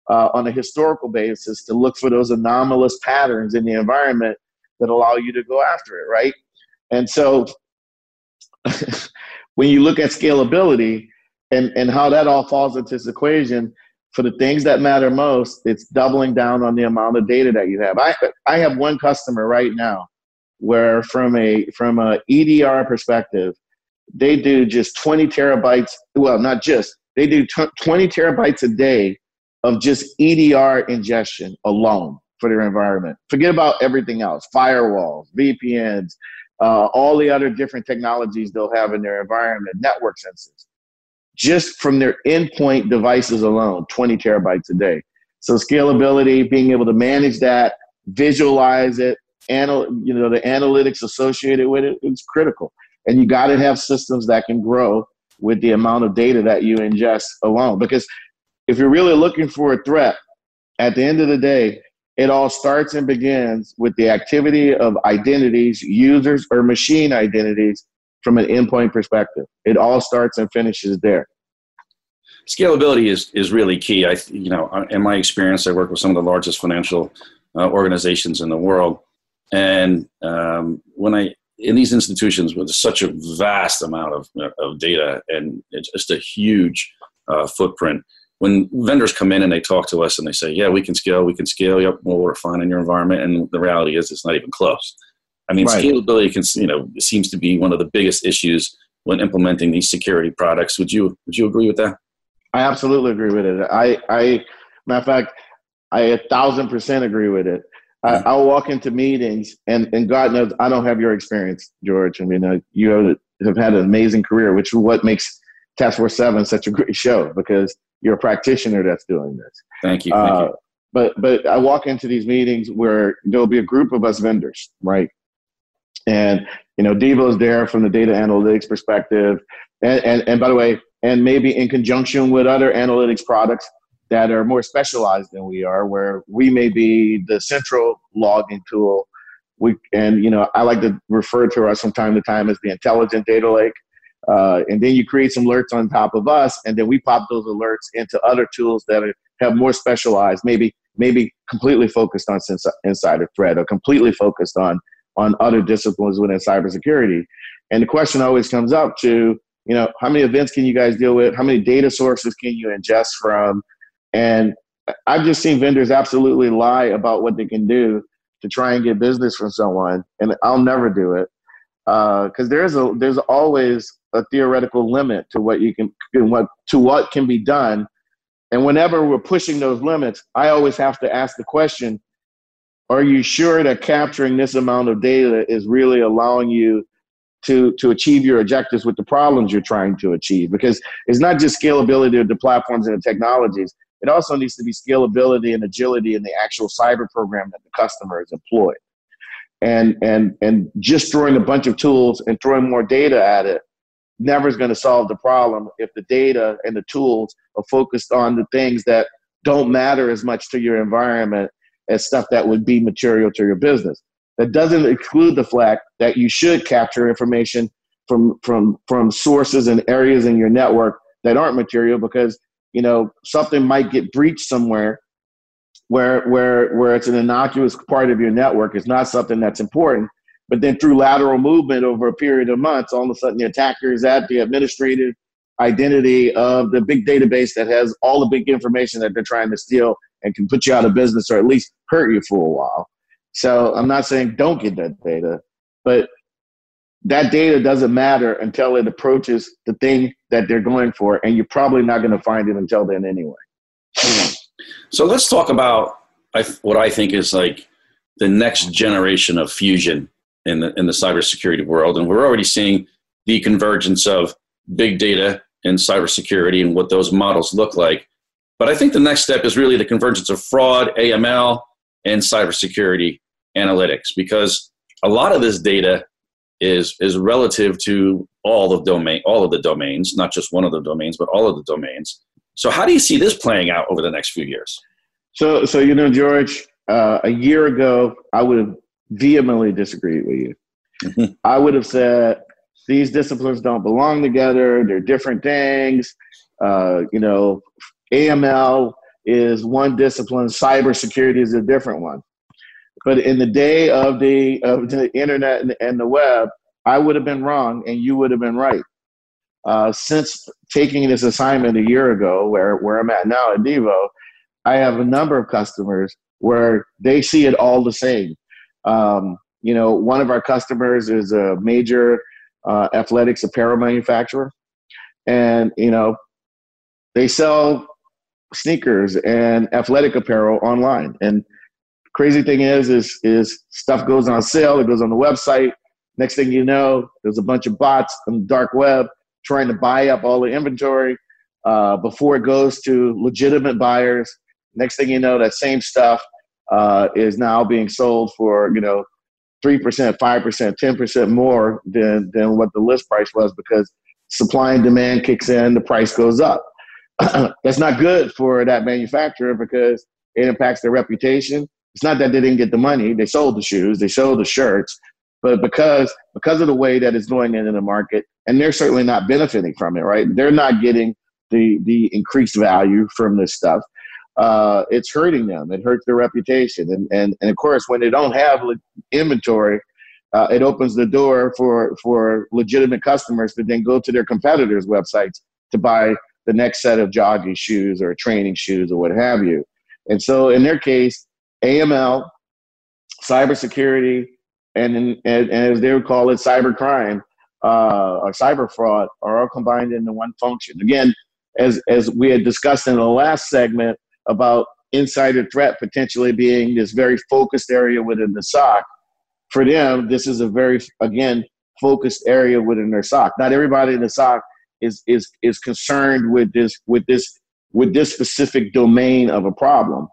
uh, on a historical basis to look for those anomalous patterns in the environment that allow you to go after it, right? And so [laughs] when you look at scalability and, and how that all falls into this equation, for the things that matter most, it's doubling down on the amount of data that you have. I, I have one customer right now where from a from a EDR perspective, they do just 20 terabytes. Well, not just, they do t- 20 terabytes a day of just EDR ingestion alone for their environment. Forget about everything else firewalls, VPNs, uh, all the other different technologies they'll have in their environment, network sensors. Just from their endpoint devices alone, 20 terabytes a day. So scalability, being able to manage that, visualize it, anal- you know, the analytics associated with it is critical. And you got to have systems that can grow with the amount of data that you ingest alone. Because if you're really looking for a threat, at the end of the day, it all starts and begins with the activity of identities, users or machine identities from an endpoint perspective. It all starts and finishes there. Scalability is, is really key. I, you know, in my experience, I work with some of the largest financial uh, organizations in the world, and um, when I in these institutions with such a vast amount of, of data and it's just a huge uh, footprint, when vendors come in and they talk to us and they say, "Yeah, we can scale, we can scale. Yep, work fine in your environment," and the reality is, it's not even close. I mean, right. scalability can, you know, seems to be one of the biggest issues when implementing these security products. Would you Would you agree with that? I absolutely agree with it. I, I, matter of fact, I a thousand percent agree with it. I, mm-hmm. I'll walk into meetings, and, and God knows I don't have your experience, George. I mean, uh, you have had an amazing career, which is what makes Task Force Seven such a great show because you're a practitioner that's doing this. Thank you. Thank uh, you. But but I walk into these meetings where there'll be a group of us vendors, right? And you know, Devo's there from the data analytics perspective, and, and and by the way, and maybe in conjunction with other analytics products that are more specialized than we are, where we may be the central logging tool. We and you know, I like to refer to us from time to time as the intelligent data lake uh, and then you create some alerts on top of us, and then we pop those alerts into other tools that are, have more specialized, maybe maybe completely focused on insider threat or completely focused on on other disciplines within cybersecurity. And the question always comes up to, you know, how many events can you guys deal with? How many data sources can you ingest from? And I've just seen vendors absolutely lie about what they can do to try and get business from someone, and I'll never do it because uh, there's a there's always a theoretical limit to what you can what to what can be done and whenever we're pushing those limits i always have to ask the question are you sure that capturing this amount of data is really allowing you to to achieve your objectives with the problems you're trying to achieve? Because it's not just scalability of the platforms and the technologies. It also needs to be scalability and agility in the actual cyber program that the customer is employed. And and and just throwing a bunch of tools and throwing more data at it never is going to solve the problem if the data and the tools are focused on the things that don't matter as much to your environment as stuff that would be material to your business. That doesn't exclude the fact that you should capture information from from from sources and areas in your network that aren't material because you know something might get breached somewhere where where where it's an innocuous part of your network it's not something that's important but then through lateral movement over a period of months all of a sudden the attacker is at the administrative identity of the big database that has all the big information that they're trying to steal and can put you out of business or at least hurt you for a while so i'm not saying don't get that data but that data doesn't matter until it approaches the thing that they're going for, and you're probably not going to find it until then anyway. So let's talk about what I think is like the next generation of fusion in the in the cybersecurity world, and we're already seeing the convergence of big data and cybersecurity and what those models look like. But I think the next step is really the convergence of fraud, AML, and cybersecurity analytics, because a lot of this data is is relative to all of domain all of the domains, not just one of the domains, but all of the domains. So how do you see this playing out over the next few years? So so you know, George, uh, a year ago, I would have vehemently disagreed with you. Mm-hmm. I would have said these disciplines don't belong together; they're different things. Uh, you know, AML is one discipline, cybersecurity is a different one. But in the day of the of the internet and, and the web, I would have been wrong and you would have been right. Uh, since taking this assignment a year ago, where where I'm at now at Devo, I have a number of customers where they see it all the same. Um, you know, one of our customers is a major uh, athletics apparel manufacturer, and you know, they sell sneakers and athletic apparel online, and crazy thing is, is is stuff goes on sale. It goes on the website. Next thing you know, there's a bunch of bots on the dark web trying to buy up all the inventory uh, before it goes to legitimate buyers. Next thing you know, that same stuff uh, is now being sold for you know three percent, five percent, ten percent more than than what the list price was because supply and demand kicks in, the price goes up. [clears throat] That's not good for that manufacturer because it impacts their reputation it's not that they didn't get the money; they sold the shoes, they sold the shirts, but because because of the way that it's going in, in the market, and they're certainly not benefiting from it, right? They're not getting the the increased value from this stuff. Uh, it's hurting them. It hurts their reputation, and and and of course, when they don't have inventory, uh, it opens the door for for legitimate customers to then go to their competitors' websites to buy the next set of jogging shoes or training shoes or what have you. And so, in their case, AML, cybersecurity, and, and, and as they would call it, cybercrime uh, or cyber fraud are all combined into one function. Again, as, as we had discussed in the last segment about insider threat potentially being this very focused area within the SOC, for them, this is a very, again, focused area within their SOC. Not everybody in the SOC is, is, is concerned with this, with this, with this specific domain of a problem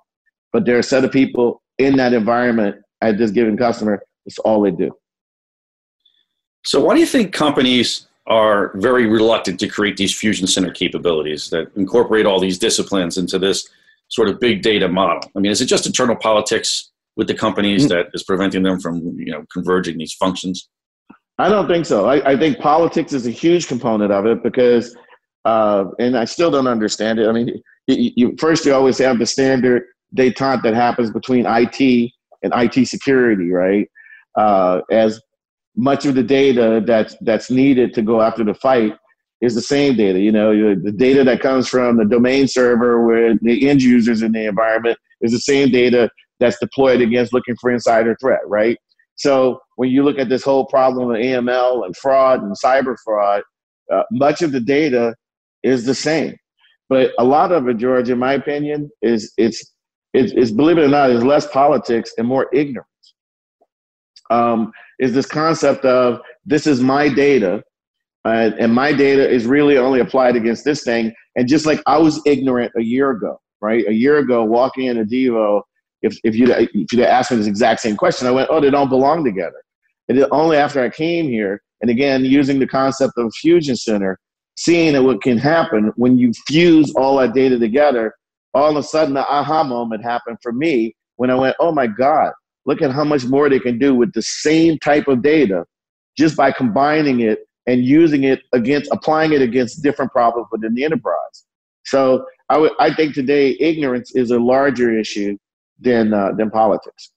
but there are a set of people in that environment at this given customer. It's all they do. So, why do you think companies are very reluctant to create these fusion center capabilities that incorporate all these disciplines into this sort of big data model? I mean, is it just internal politics with the companies mm-hmm. that is preventing them from you know converging these functions? I don't think so. I, I think politics is a huge component of it because, uh, and I still don't understand it. I mean, you, you, first you always have the standard detente that happens between IT and IT security, right? Uh, as much of the data that's that's needed to go after the fight is the same data. You know, the data that comes from the domain server where the end users in the environment is the same data that's deployed against looking for insider threat, right? So when you look at this whole problem of AML and fraud and cyber fraud, uh, much of the data is the same. But a lot of it, George, in my opinion, is it's it's, it's believe it or not, is less politics and more ignorance. Um, is this concept of this is my data, uh, and my data is really only applied against this thing. And just like I was ignorant a year ago, right? A year ago, walking in a Devo, if if you if you asked me this exact same question, I went, "Oh, they don't belong together." And only after I came here, and again using the concept of fusion center, seeing that what can happen when you fuse all that data together all of a sudden the aha moment happened for me when I went, oh my God, look at how much more they can do with the same type of data just by combining it and using it against applying it against different problems within the enterprise. So I, w- I think today ignorance is a larger issue than uh, than politics.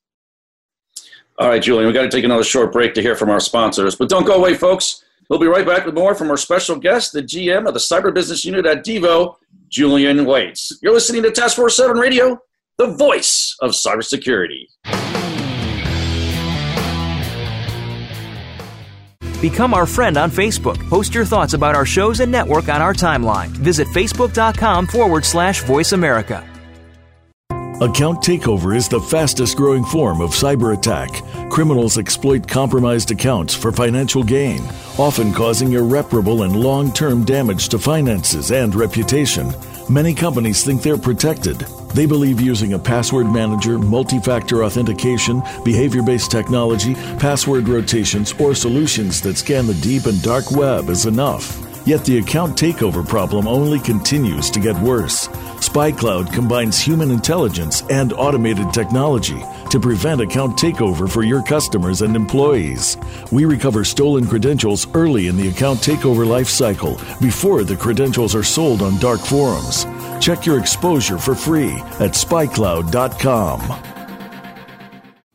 All right, Julian, we got to take another short break to hear from our sponsors, but don't go away, folks. We'll be right back with more from our special guest, the GM of the Cyber Business Unit at Devo, Julian Waits. You're listening to Task Force 7 Radio, the voice of cybersecurity. Become our friend on Facebook. Post your thoughts about our shows and network on our timeline. Visit facebook.com forward slash voice America. Account takeover is the fastest growing form of cyber attack. Criminals exploit compromised accounts for financial gain, often causing irreparable and long term damage to finances and reputation. Many companies think they're protected. They believe using a password manager, multi factor authentication, behavior based technology, password rotations, or solutions that scan the deep and dark web is enough. Yet the account takeover problem only continues to get worse. SpyCloud combines human intelligence and automated technology to prevent account takeover for your customers and employees. We recover stolen credentials early in the account takeover life cycle before the credentials are sold on dark forums. Check your exposure for free at spycloud.com.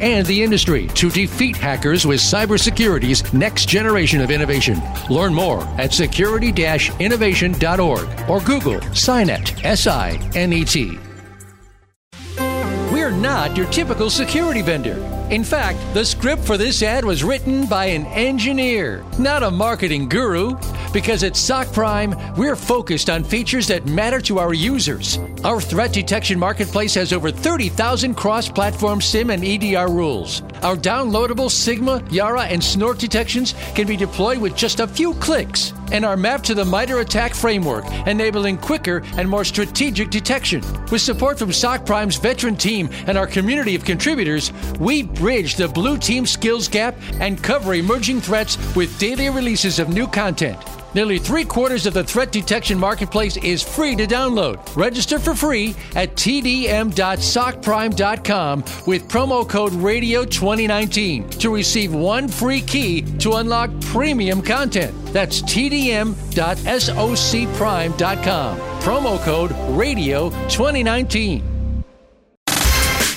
and the industry to defeat hackers with cybersecurity's next generation of innovation. Learn more at security innovation.org or Google SINET, S I N E T. We're not your typical security vendor. In fact, the script for this ad was written by an engineer, not a marketing guru. Because at SOC Prime, we're focused on features that matter to our users. Our threat detection marketplace has over 30,000 cross platform SIEM and EDR rules. Our downloadable Sigma, Yara, and Snort detections can be deployed with just a few clicks. And our map to the MITRE ATT&CK framework, enabling quicker and more strategic detection. With support from SOC Prime's veteran team and our community of contributors, we bridge the blue team skills gap and cover emerging threats with daily releases of new content. Nearly three quarters of the threat detection marketplace is free to download. Register for free at tdm.socprime.com with promo code RADIO2019 to receive one free key to unlock premium content. That's tdm.socprime.com. Promo code RADIO2019.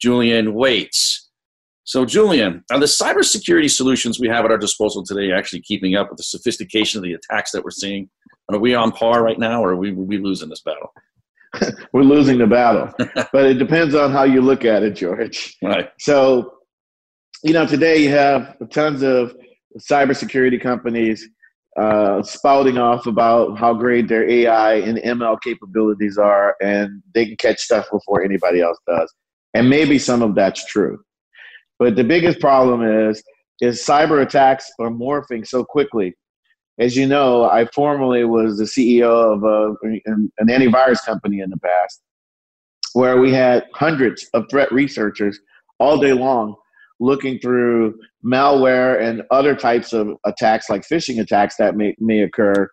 Julian Waits. So, Julian, are the cybersecurity solutions we have at our disposal today actually keeping up with the sophistication of the attacks that we're seeing? Are we on par right now, or are we, are we losing this battle? [laughs] we're losing the battle, [laughs] but it depends on how you look at it, George. Right. So, you know, today you have tons of cybersecurity companies uh, spouting off about how great their AI and ML capabilities are, and they can catch stuff before anybody else does. And maybe some of that's true. But the biggest problem is is cyber attacks are morphing so quickly. As you know, I formerly was the CEO of a, an, an antivirus company in the past, where we had hundreds of threat researchers all day long looking through malware and other types of attacks like phishing attacks that may, may occur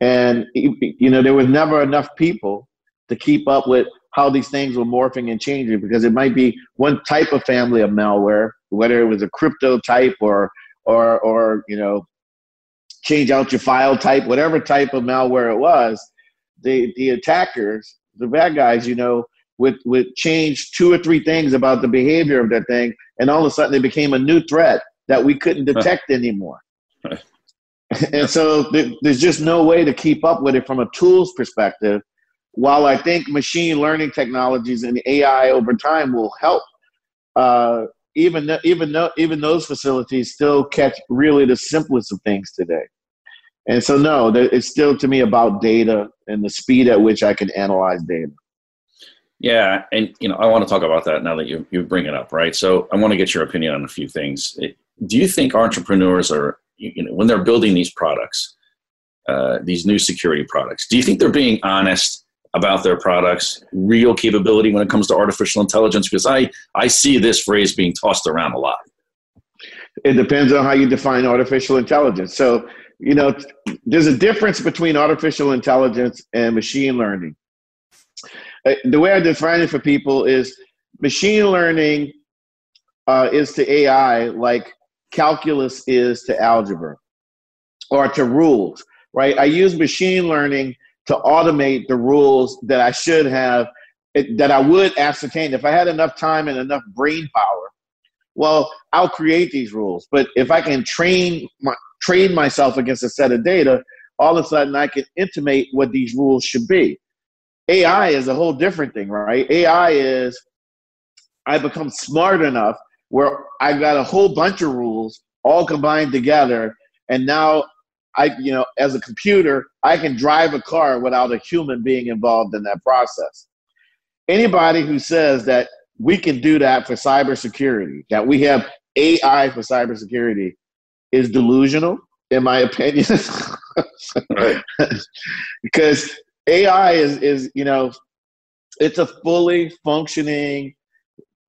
and you know there was never enough people to keep up with how these things were morphing and changing because it might be one type of family of malware whether it was a crypto type or or or you know change out your file type whatever type of malware it was the the attackers the bad guys you know would would change two or three things about the behavior of that thing and all of a sudden they became a new threat that we couldn't detect anymore. [laughs] And so there's just no way to keep up with it from a tools perspective while i think machine learning technologies and ai over time will help uh, even even though even those facilities still catch really the simplest of things today and so no it's still to me about data and the speed at which i can analyze data yeah, and you know, I want to talk about that now that you you bring it up, right? So I want to get your opinion on a few things. Do you think entrepreneurs are, you know, when they're building these products, uh, these new security products, do you think they're being honest about their products, real capability when it comes to artificial intelligence? Because I I see this phrase being tossed around a lot. It depends on how you define artificial intelligence. So you know, there's a difference between artificial intelligence and machine learning uh, the way I define it for people is machine learning uh, is to AI like calculus is to algebra or to rules, right? I use machine learning to automate the rules that I should have, that I would ascertain. If I had enough time and enough brain power, well, I'll create these rules. But if I can train my, train myself against a set of data, all of a sudden I can intimate what these rules should be. AI is a whole different thing, right? AI is I become smart enough where I got a whole bunch of rules all combined together, and now I, you know, as a computer, I can drive a car without a human being involved in that process. Anybody who says that we can do that for cybersecurity, that we have AI for cybersecurity, is delusional, in my opinion. [laughs] because AI is is you know, it's a fully functioning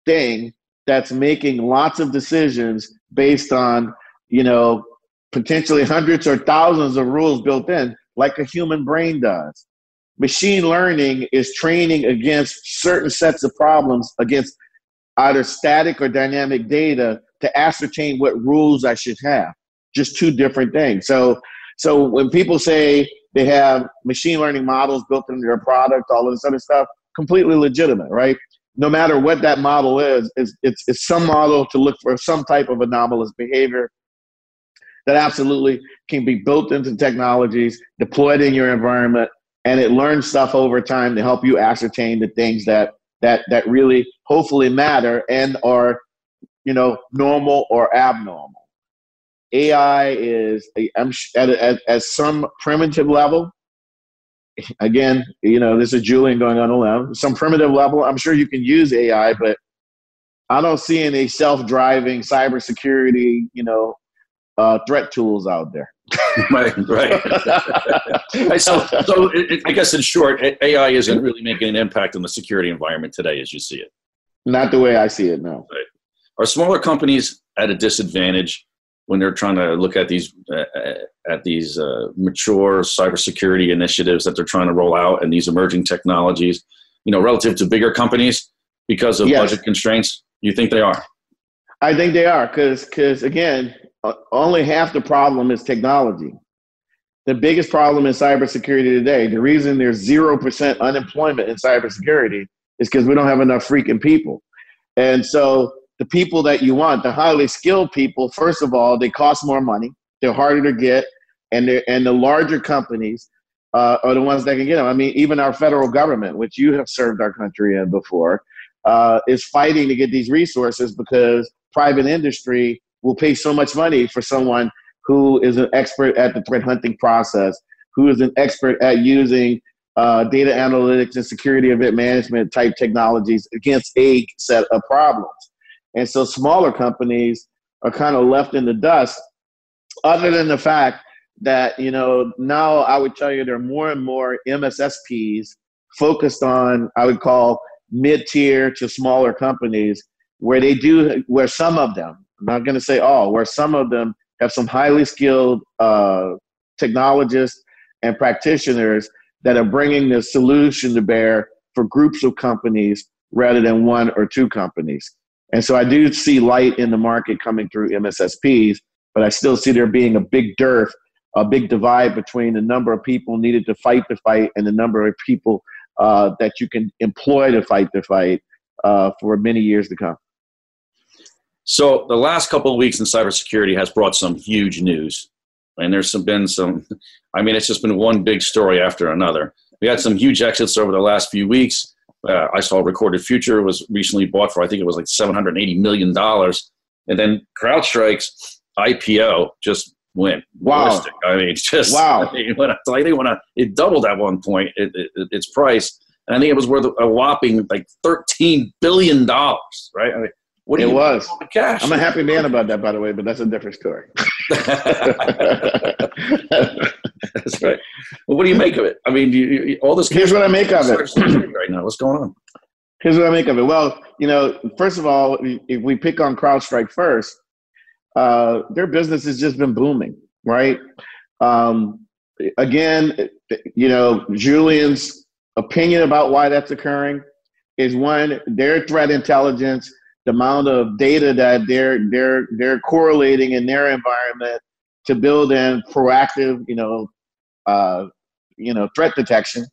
thing that's making lots of decisions based on you know potentially hundreds or thousands of rules built in, like a human brain does. Machine learning is training against certain sets of problems against either static or dynamic data to ascertain what rules I should have. Just two different things. So, so when people say they have machine learning models built into their product, all of this other stuff. Completely legitimate, right? No matter what that model is, it's, it's, it's some model to look for some type of anomalous behavior that absolutely can be built into technologies, deployed in your environment, and it learns stuff over time to help you ascertain the things that that that really hopefully matter and are you know normal or abnormal. AI is I'm at, at, at some primitive level. Again, you know, this is Julian going on a limb. Some primitive level, I'm sure you can use AI, but I don't see any self-driving cybersecurity, you know, uh, threat tools out there. [laughs] right, right. [laughs] so, so it, I guess in short, AI isn't really making an impact on the security environment today, as you see it. Not the way I see it. No. Right. Are smaller companies at a disadvantage when they're trying to look at these uh, uh, at these uh, mature cybersecurity initiatives that they're trying to roll out and these emerging technologies, you know, relative to bigger companies because of yes. budget constraints? You think they are? I think they are because because again, only half the problem is technology. The biggest problem in cybersecurity today, the reason there's zero percent unemployment in cybersecurity, is because we don't have enough freaking people. And so the people that you want, the highly skilled people, first of all, they cost more money, they're harder to get, and and the larger companies uh, are the ones that can get them. I mean, even our federal government, which you have served our country in before, uh, is fighting to get these resources because private industry will pay so much money for someone who is an expert at the threat hunting process, who is an expert at using uh, data analytics and security event management type technologies against a set of problems. And so smaller companies are kind of left in the dust, other than the fact that, you know, now I would tell you there are more and more MSSPs focused on, I would call mid tier to smaller companies where they do, where some of them, I'm not going to say all, where some of them have some highly skilled uh, technologists and practitioners that are bringing the solution to bear for groups of companies rather than one or two companies. And so I do see light in the market coming through MSSPs, but I still see there being a big dearth, a big divide between the number of people needed to fight the fight and the number of people uh, that you can employ to fight the fight uh, for many years to come. So the last couple of weeks in cybersecurity has brought some huge news, and there's some, been some. [laughs] I mean, it's just been one big story after another. We had some huge exits over the last few weeks. Uh, I saw Recorded Future was recently bought for I think it was like 780 million dollars, and then CrowdStrike's IPO just went wow. ballistic. I mean, [laughs] it's just wow. I mean, I think when I, it doubled at one point, it, it, its price, and I think it was worth a whopping like 13 billion dollars. Right? I mean, what it was. Cash? I'm a happy man about that, by the way, but that's a different story. [laughs] that's right. Well, what do you make of it? I mean, you, you, all this. Here's what I make of it right now. What's going on? Here's what I make of it. Well, you know, first of all, if we pick on CrowdStrike first, uh, their business has just been booming, right? Um, again, you know, Julian's opinion about why that's occurring is one, their threat intelligence the amount of data that they're they're they're correlating in their environment to build in proactive, you know, uh, you know, threat detection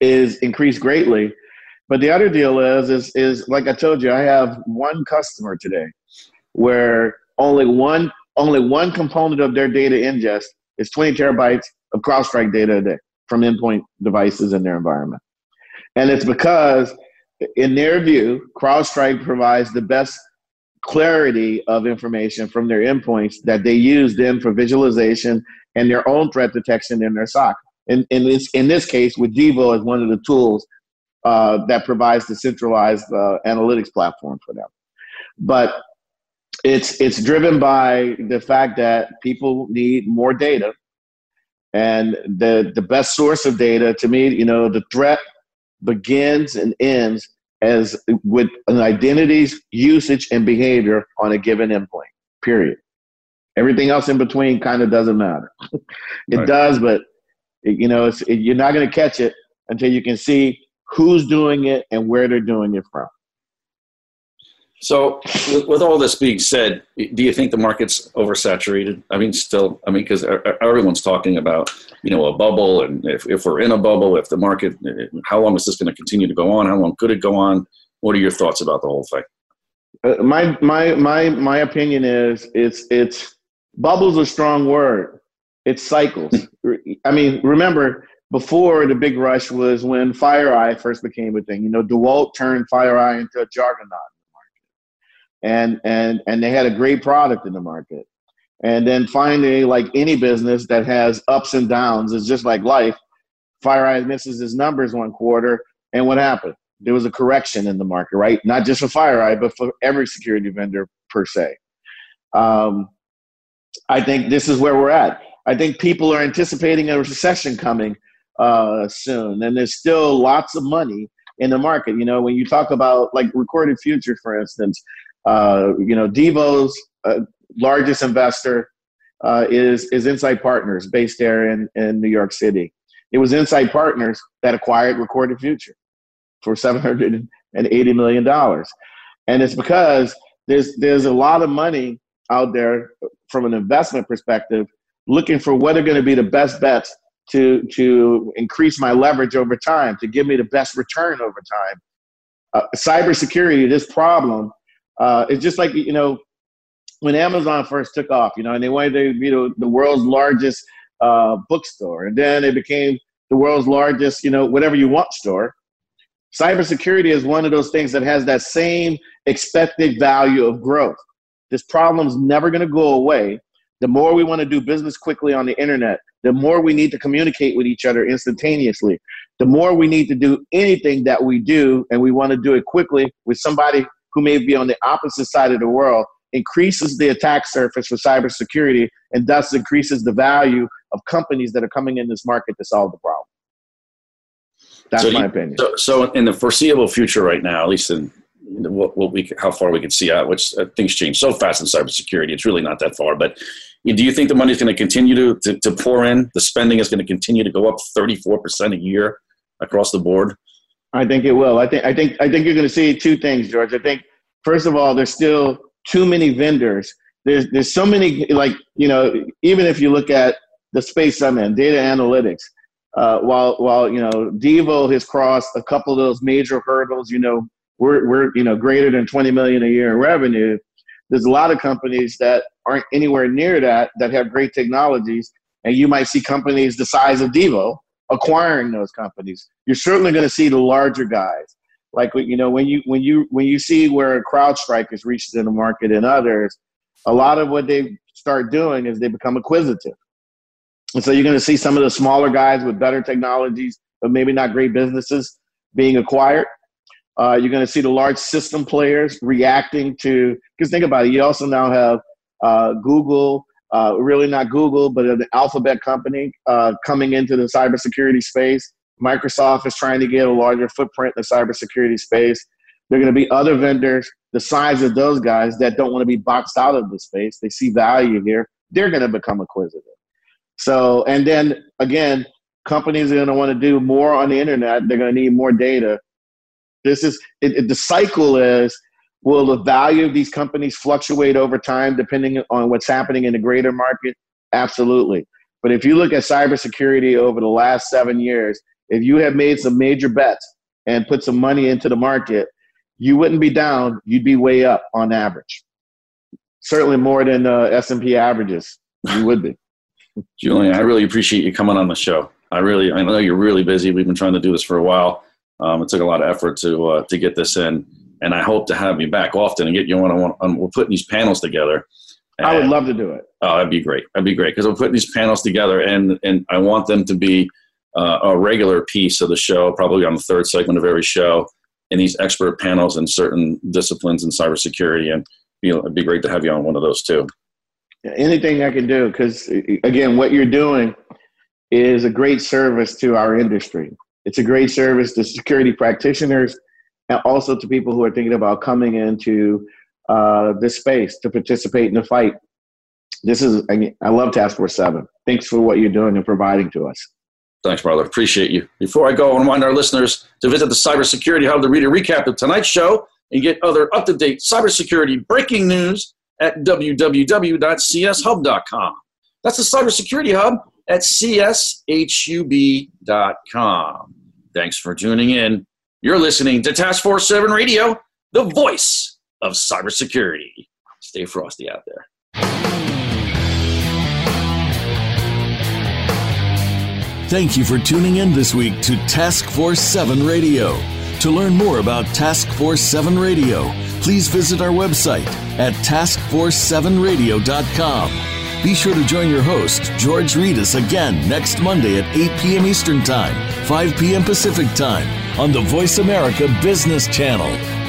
is increased greatly. But the other deal is is is like I told you, I have one customer today where only one only one component of their data ingest is 20 terabytes of CrowdStrike data a day from endpoint devices in their environment. And it's because in their view, CrowdStrike provides the best clarity of information from their endpoints that they use then for visualization and their own threat detection in their SOC. In, in, this, in this case, with Devo as one of the tools uh, that provides the centralized uh, analytics platform for them. But it's, it's driven by the fact that people need more data. And the, the best source of data, to me, you know, the threat begins and ends as with an identity's usage and behavior on a given endpoint. Period. Everything else in between kind of doesn't matter. [laughs] it right. does, but it, you know, it, you're not going to catch it until you can see who's doing it and where they're doing it from. So, with, with, all this being said, do you think the market's oversaturated? I mean, still, I mean, because everyone's talking about, you know, a bubble, and if, if we're in a bubble, if the market, how long is this going to continue to go on? How long could it go on? What are your thoughts about the whole thing? Uh, my my my my opinion is it's it's bubbles a strong word. It's cycles. [laughs] I mean, remember before the big rush was when FireEye first became a thing. You know, DeWalt turned FireEye into a juggernaut and and and they had a great product in the market. And then finally, like any business that has ups and downs, it's just like life. FireEye misses his numbers one quarter, and what happened? There was a correction in the market, right? Not just for FireEye, but for every security vendor per se. Um, I think this is where we're at. I think people are anticipating a recession coming uh, soon, and there's still lots of money in the market. You know, when you talk about like recorded future, for instance, uh, you know, Devo's uh, largest investor uh, is is Insight Partners, based there in, in New York City. It was Insight Partners that acquired Recorded Future for seven hundred and eighty million dollars, and it's because there's there's a lot of money out there from an investment perspective, looking for what are going to be the best bets to to increase my leverage over time, to give me the best return over time. Uh, cybersecurity, this problem uh, it's just like you know when Amazon first took off, you know, and they wanted to be the, the world's largest uh, bookstore, and then it became the world's largest, you know, whatever you want store. Cybersecurity is one of those things that has that same expected value of growth. This problem's never going to go away. The more we want to do business quickly on the internet, the more we need to communicate with each other instantaneously. The more we need to do anything that we do, and we want to do it quickly with somebody who may be on the opposite side of the world increases the attack surface for cybersecurity and thus increases the value of companies that are coming in this market to solve the problem. That's so my you, opinion. So, so, in the foreseeable future, right now, at least in what, what we how far we can see out, which uh, things change so fast in cybersecurity, it's really not that far. But do you think the money is going to continue to, to, to pour in? The spending is going to continue to go up 34% a year across the board? I think it will. I think I think I think you're going to see two things, George. I think first of all, there's still too many vendors. There's there's so many like you know even if you look at the space I'm in, data analytics. Uh, while while you know Devo has crossed a couple of those major hurdles, you know we're we're you know greater than 20 million a year in revenue. There's a lot of companies that aren't anywhere near that that have great technologies, and you might see companies the size of Devo acquiring those companies. You're certainly going to see the larger guys. Like you know when you when you when you see where CrowdStrike has reached in the market and others, a lot of what they start doing is they become acquisitive. And so you're going to see some of the smaller guys with better technologies, but maybe not great businesses being acquired. Uh, you're going to see the large system players reacting to, because think about it, you also now have uh, Google, uh, really not Google, but an alphabet company uh, coming into the cybersecurity space. Microsoft is trying to get a larger footprint in the cybersecurity space. There are going to be other vendors the size of those guys that don't want to be boxed out of the space. They see value here. They're going to become acquisitive. So, and then again, companies are going to want to do more on the internet. They're going to need more data. This is it, it, the cycle is will the value of these companies fluctuate over time depending on what's happening in the greater market? Absolutely. But if you look at cybersecurity over the last seven years, if you have made some major bets and put some money into the market, you wouldn't be down. You'd be way up on average. Certainly more than uh, S&P averages. You would be. [laughs] Julian, I really appreciate you coming on the show. I really, I know you're really busy. We've been trying to do this for a while. Um, it took a lot of effort to uh, to get this in, and I hope to have you back often and get you on. on we're putting these panels together. And, I would love to do it. Oh, that'd be great. That'd be great because we're putting these panels together, and and I want them to be uh, a regular piece of the show, probably on the third segment of every show, in these expert panels in certain disciplines in cybersecurity, and you know, it'd be great to have you on one of those too. Anything I can do, because again, what you're doing is a great service to our industry. It's a great service to security practitioners and also to people who are thinking about coming into uh, this space to participate in the fight. This is, I love Task Force 7. Thanks for what you're doing and providing to us. Thanks, brother. Appreciate you. Before I go, I want remind our listeners to visit the Cybersecurity Hub to read a recap of tonight's show and get other up to date cybersecurity breaking news at www.cshub.com. That's the Cybersecurity Hub at cshub.com. Thanks for tuning in. You're listening to Task Force 7 Radio, the voice of cybersecurity. Stay frosty out there. Thank you for tuning in this week to Task Force 7 Radio. To learn more about Task Force 7 Radio, please visit our website at taskforce7radio.com. Be sure to join your host, George Rettas, again next Monday at 8 p.m. Eastern Time, 5 p.m. Pacific Time on the Voice America Business Channel.